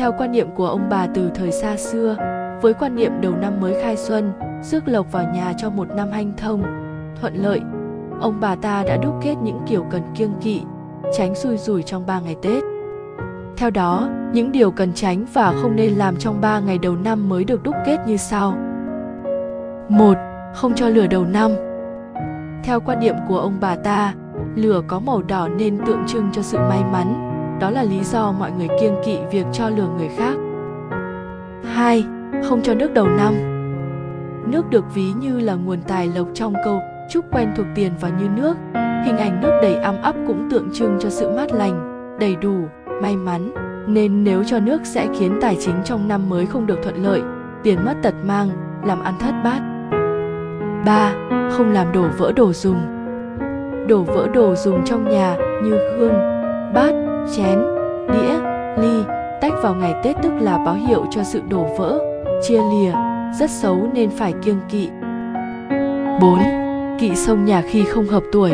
Theo quan niệm của ông bà từ thời xa xưa, với quan niệm đầu năm mới khai xuân, rước lộc vào nhà cho một năm hanh thông, thuận lợi, ông bà ta đã đúc kết những kiểu cần kiêng kỵ, tránh xui rủi trong ba ngày Tết. Theo đó, những điều cần tránh và không nên làm trong 3 ngày đầu năm mới được đúc kết như sau. 1. Không cho lửa đầu năm. Theo quan niệm của ông bà ta, lửa có màu đỏ nên tượng trưng cho sự may mắn. Đó là lý do mọi người kiêng kỵ việc cho lửa người khác. 2. Không cho nước đầu năm. Nước được ví như là nguồn tài lộc trong câu chúc quen thuộc tiền vào như nước. Hình ảnh nước đầy ấm áp cũng tượng trưng cho sự mát lành, đầy đủ, may mắn. Nên nếu cho nước sẽ khiến tài chính trong năm mới không được thuận lợi, tiền mất tật mang, làm ăn thất bát. 3. Không làm đổ vỡ đồ dùng Đổ vỡ đồ dùng trong nhà như gương, bát, chén, đĩa, ly, tách vào ngày Tết tức là báo hiệu cho sự đổ vỡ, chia lìa, rất xấu nên phải kiêng kỵ. 4. Kỵ sông nhà khi không hợp tuổi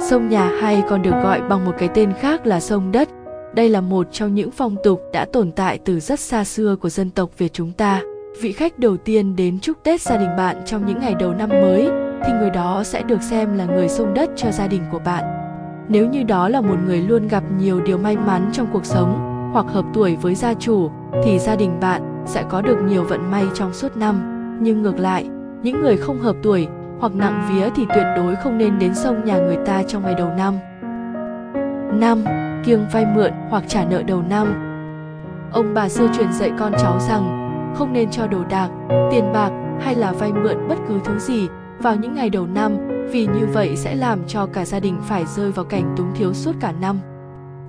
Sông nhà hay còn được gọi bằng một cái tên khác là sông đất. Đây là một trong những phong tục đã tồn tại từ rất xa xưa của dân tộc Việt chúng ta vị khách đầu tiên đến chúc Tết gia đình bạn trong những ngày đầu năm mới thì người đó sẽ được xem là người xông đất cho gia đình của bạn. Nếu như đó là một người luôn gặp nhiều điều may mắn trong cuộc sống hoặc hợp tuổi với gia chủ thì gia đình bạn sẽ có được nhiều vận may trong suốt năm. Nhưng ngược lại, những người không hợp tuổi hoặc nặng vía thì tuyệt đối không nên đến sông nhà người ta trong ngày đầu năm. 5. Kiêng vay mượn hoặc trả nợ đầu năm Ông bà xưa truyền dạy con cháu rằng không nên cho đồ đạc, tiền bạc hay là vay mượn bất cứ thứ gì vào những ngày đầu năm vì như vậy sẽ làm cho cả gia đình phải rơi vào cảnh túng thiếu suốt cả năm.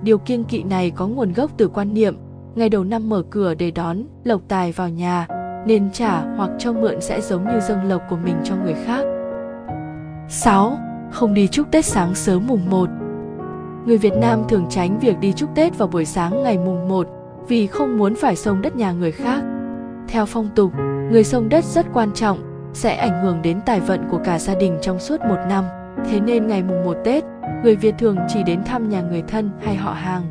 Điều kiêng kỵ này có nguồn gốc từ quan niệm ngày đầu năm mở cửa để đón lộc tài vào nhà nên trả hoặc cho mượn sẽ giống như dâng lộc của mình cho người khác. 6. Không đi chúc Tết sáng sớm mùng 1 Người Việt Nam thường tránh việc đi chúc Tết vào buổi sáng ngày mùng 1 vì không muốn phải xông đất nhà người khác. Theo phong tục, người sông đất rất quan trọng, sẽ ảnh hưởng đến tài vận của cả gia đình trong suốt một năm. Thế nên ngày mùng 1 Tết, người Việt thường chỉ đến thăm nhà người thân hay họ hàng.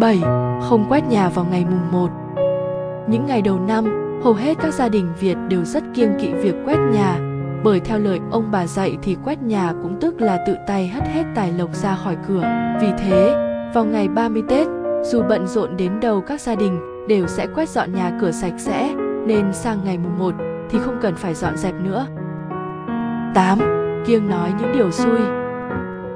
7. Không quét nhà vào ngày mùng 1 Những ngày đầu năm, hầu hết các gia đình Việt đều rất kiêng kỵ việc quét nhà, bởi theo lời ông bà dạy thì quét nhà cũng tức là tự tay hất hết tài lộc ra khỏi cửa. Vì thế, vào ngày 30 Tết, dù bận rộn đến đâu các gia đình đều sẽ quét dọn nhà cửa sạch sẽ, nên sang ngày mùng 1 thì không cần phải dọn dẹp nữa. 8. Kiêng nói những điều xui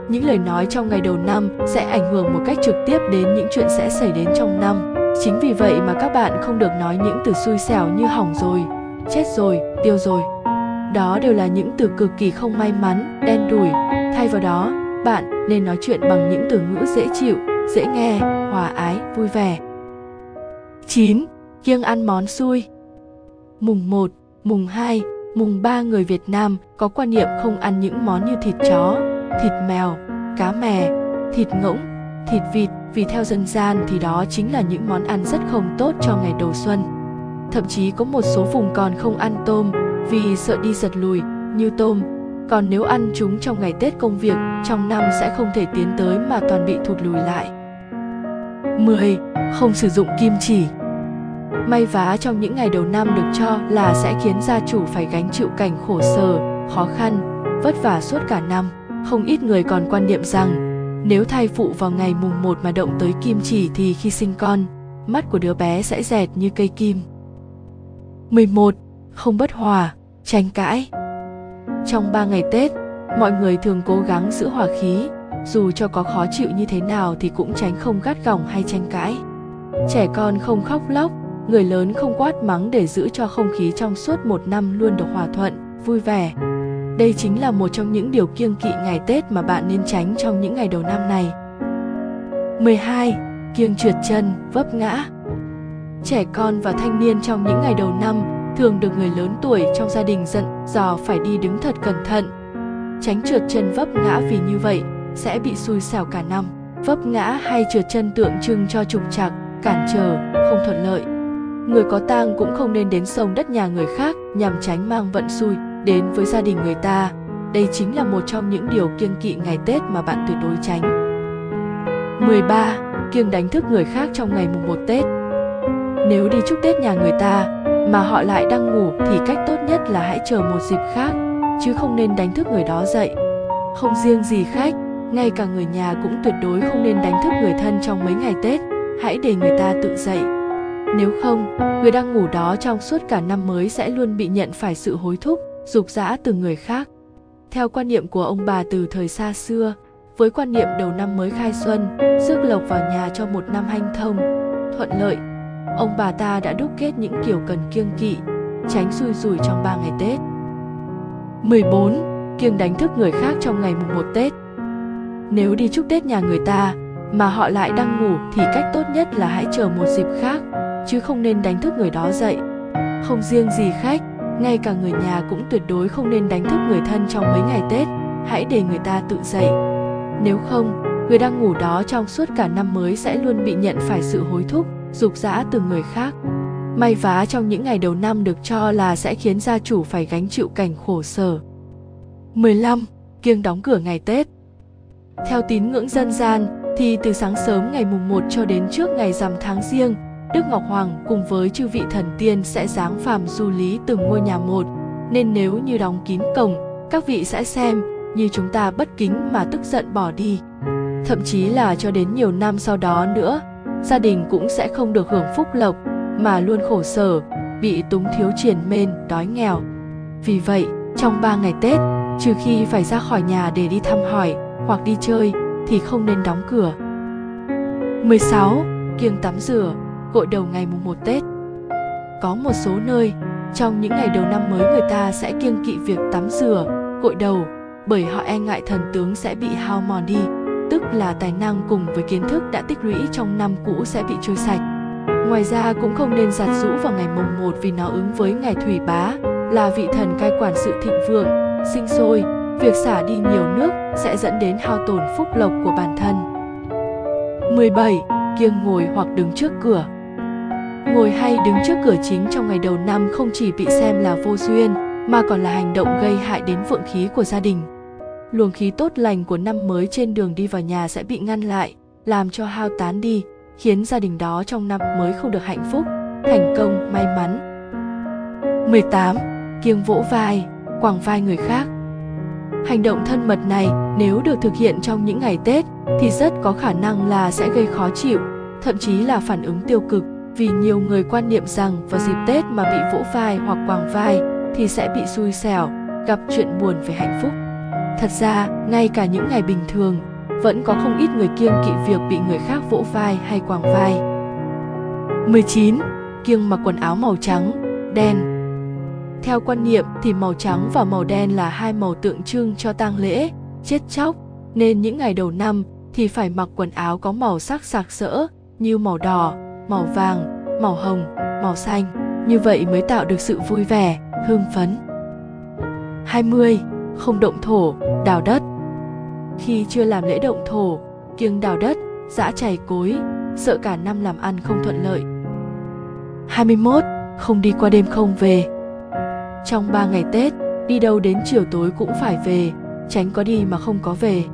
Những lời nói trong ngày đầu năm sẽ ảnh hưởng một cách trực tiếp đến những chuyện sẽ xảy đến trong năm. Chính vì vậy mà các bạn không được nói những từ xui xẻo như hỏng rồi, chết rồi, tiêu rồi. Đó đều là những từ cực kỳ không may mắn, đen đủi. Thay vào đó, bạn nên nói chuyện bằng những từ ngữ dễ chịu, dễ nghe, hòa ái, vui vẻ 9. Kiêng ăn món xui Mùng 1, mùng 2, mùng 3 người Việt Nam có quan niệm không ăn những món như thịt chó, thịt mèo, cá mè, thịt ngỗng, thịt vịt vì theo dân gian thì đó chính là những món ăn rất không tốt cho ngày đầu xuân. Thậm chí có một số vùng còn không ăn tôm vì sợ đi giật lùi như tôm. Còn nếu ăn chúng trong ngày Tết công việc, trong năm sẽ không thể tiến tới mà toàn bị thụt lùi lại. 10. Không sử dụng kim chỉ May vá trong những ngày đầu năm được cho là sẽ khiến gia chủ phải gánh chịu cảnh khổ sở, khó khăn, vất vả suốt cả năm. Không ít người còn quan niệm rằng nếu thai phụ vào ngày mùng 1 mà động tới kim chỉ thì khi sinh con, mắt của đứa bé sẽ dẹt như cây kim. 11. Không bất hòa, tranh cãi Trong 3 ngày Tết, mọi người thường cố gắng giữ hòa khí, dù cho có khó chịu như thế nào thì cũng tránh không gắt gỏng hay tranh cãi. Trẻ con không khóc lóc, người lớn không quát mắng để giữ cho không khí trong suốt một năm luôn được hòa thuận, vui vẻ. Đây chính là một trong những điều kiêng kỵ ngày Tết mà bạn nên tránh trong những ngày đầu năm này. 12. Kiêng trượt chân, vấp ngã Trẻ con và thanh niên trong những ngày đầu năm thường được người lớn tuổi trong gia đình giận dò phải đi đứng thật cẩn thận. Tránh trượt chân vấp ngã vì như vậy sẽ bị xui xẻo cả năm. Vấp ngã hay trượt chân tượng trưng cho trục trặc, cản trở, không thuận lợi. Người có tang cũng không nên đến sông đất nhà người khác nhằm tránh mang vận xui đến với gia đình người ta. Đây chính là một trong những điều kiêng kỵ ngày Tết mà bạn tuyệt đối tránh. 13. kiêng đánh thức người khác trong ngày mùng 1 Tết. Nếu đi chúc Tết nhà người ta mà họ lại đang ngủ thì cách tốt nhất là hãy chờ một dịp khác, chứ không nên đánh thức người đó dậy. Không riêng gì khách, ngay cả người nhà cũng tuyệt đối không nên đánh thức người thân trong mấy ngày Tết, hãy để người ta tự dậy. Nếu không, người đang ngủ đó trong suốt cả năm mới sẽ luôn bị nhận phải sự hối thúc, dục dã từ người khác. Theo quan niệm của ông bà từ thời xa xưa, với quan niệm đầu năm mới khai xuân, rước lộc vào nhà cho một năm hanh thông, thuận lợi, ông bà ta đã đúc kết những kiểu cần kiêng kỵ, tránh xui rủi trong ba ngày Tết. 14. Kiêng đánh thức người khác trong ngày mùng 1 Tết Nếu đi chúc Tết nhà người ta mà họ lại đang ngủ thì cách tốt nhất là hãy chờ một dịp khác, chứ không nên đánh thức người đó dậy. Không riêng gì khách, ngay cả người nhà cũng tuyệt đối không nên đánh thức người thân trong mấy ngày Tết, hãy để người ta tự dậy. Nếu không, người đang ngủ đó trong suốt cả năm mới sẽ luôn bị nhận phải sự hối thúc, dục dã từ người khác. May vá trong những ngày đầu năm được cho là sẽ khiến gia chủ phải gánh chịu cảnh khổ sở. 15. Kiêng đóng cửa ngày Tết Theo tín ngưỡng dân gian, thì từ sáng sớm ngày mùng 1 cho đến trước ngày rằm tháng riêng, Đức Ngọc Hoàng cùng với chư vị thần tiên sẽ giáng phàm du lý từng ngôi nhà một, nên nếu như đóng kín cổng, các vị sẽ xem như chúng ta bất kính mà tức giận bỏ đi. Thậm chí là cho đến nhiều năm sau đó nữa, gia đình cũng sẽ không được hưởng phúc lộc mà luôn khổ sở, bị túng thiếu triền mên, đói nghèo. Vì vậy, trong ba ngày Tết, trừ khi phải ra khỏi nhà để đi thăm hỏi hoặc đi chơi thì không nên đóng cửa. 16. Kiêng tắm rửa, gội đầu ngày mùng 1 Tết. Có một số nơi, trong những ngày đầu năm mới người ta sẽ kiêng kỵ việc tắm rửa, gội đầu, bởi họ e ngại thần tướng sẽ bị hao mòn đi, tức là tài năng cùng với kiến thức đã tích lũy trong năm cũ sẽ bị trôi sạch. Ngoài ra cũng không nên giặt rũ vào ngày mùng 1 vì nó ứng với ngày thủy bá, là vị thần cai quản sự thịnh vượng, sinh sôi, việc xả đi nhiều nước sẽ dẫn đến hao tổn phúc lộc của bản thân. 17. Kiêng ngồi hoặc đứng trước cửa Ngồi hay đứng trước cửa chính trong ngày đầu năm không chỉ bị xem là vô duyên, mà còn là hành động gây hại đến vượng khí của gia đình. Luồng khí tốt lành của năm mới trên đường đi vào nhà sẽ bị ngăn lại, làm cho hao tán đi, khiến gia đình đó trong năm mới không được hạnh phúc, thành công, may mắn. 18. Kiêng vỗ vai, quàng vai người khác Hành động thân mật này nếu được thực hiện trong những ngày Tết thì rất có khả năng là sẽ gây khó chịu, thậm chí là phản ứng tiêu cực vì nhiều người quan niệm rằng vào dịp Tết mà bị vỗ vai hoặc quàng vai thì sẽ bị xui xẻo, gặp chuyện buồn về hạnh phúc. Thật ra, ngay cả những ngày bình thường, vẫn có không ít người kiêng kỵ việc bị người khác vỗ vai hay quàng vai. 19. Kiêng mặc quần áo màu trắng, đen, theo quan niệm thì màu trắng và màu đen là hai màu tượng trưng cho tang lễ, chết chóc, nên những ngày đầu năm thì phải mặc quần áo có màu sắc sặc sỡ như màu đỏ, màu vàng, màu hồng, màu xanh. Như vậy mới tạo được sự vui vẻ, hưng phấn. 20. Không động thổ, đào đất. Khi chưa làm lễ động thổ, kiêng đào đất, dã chảy cối, sợ cả năm làm ăn không thuận lợi. 21. Không đi qua đêm không về, trong ba ngày Tết, đi đâu đến chiều tối cũng phải về, tránh có đi mà không có về.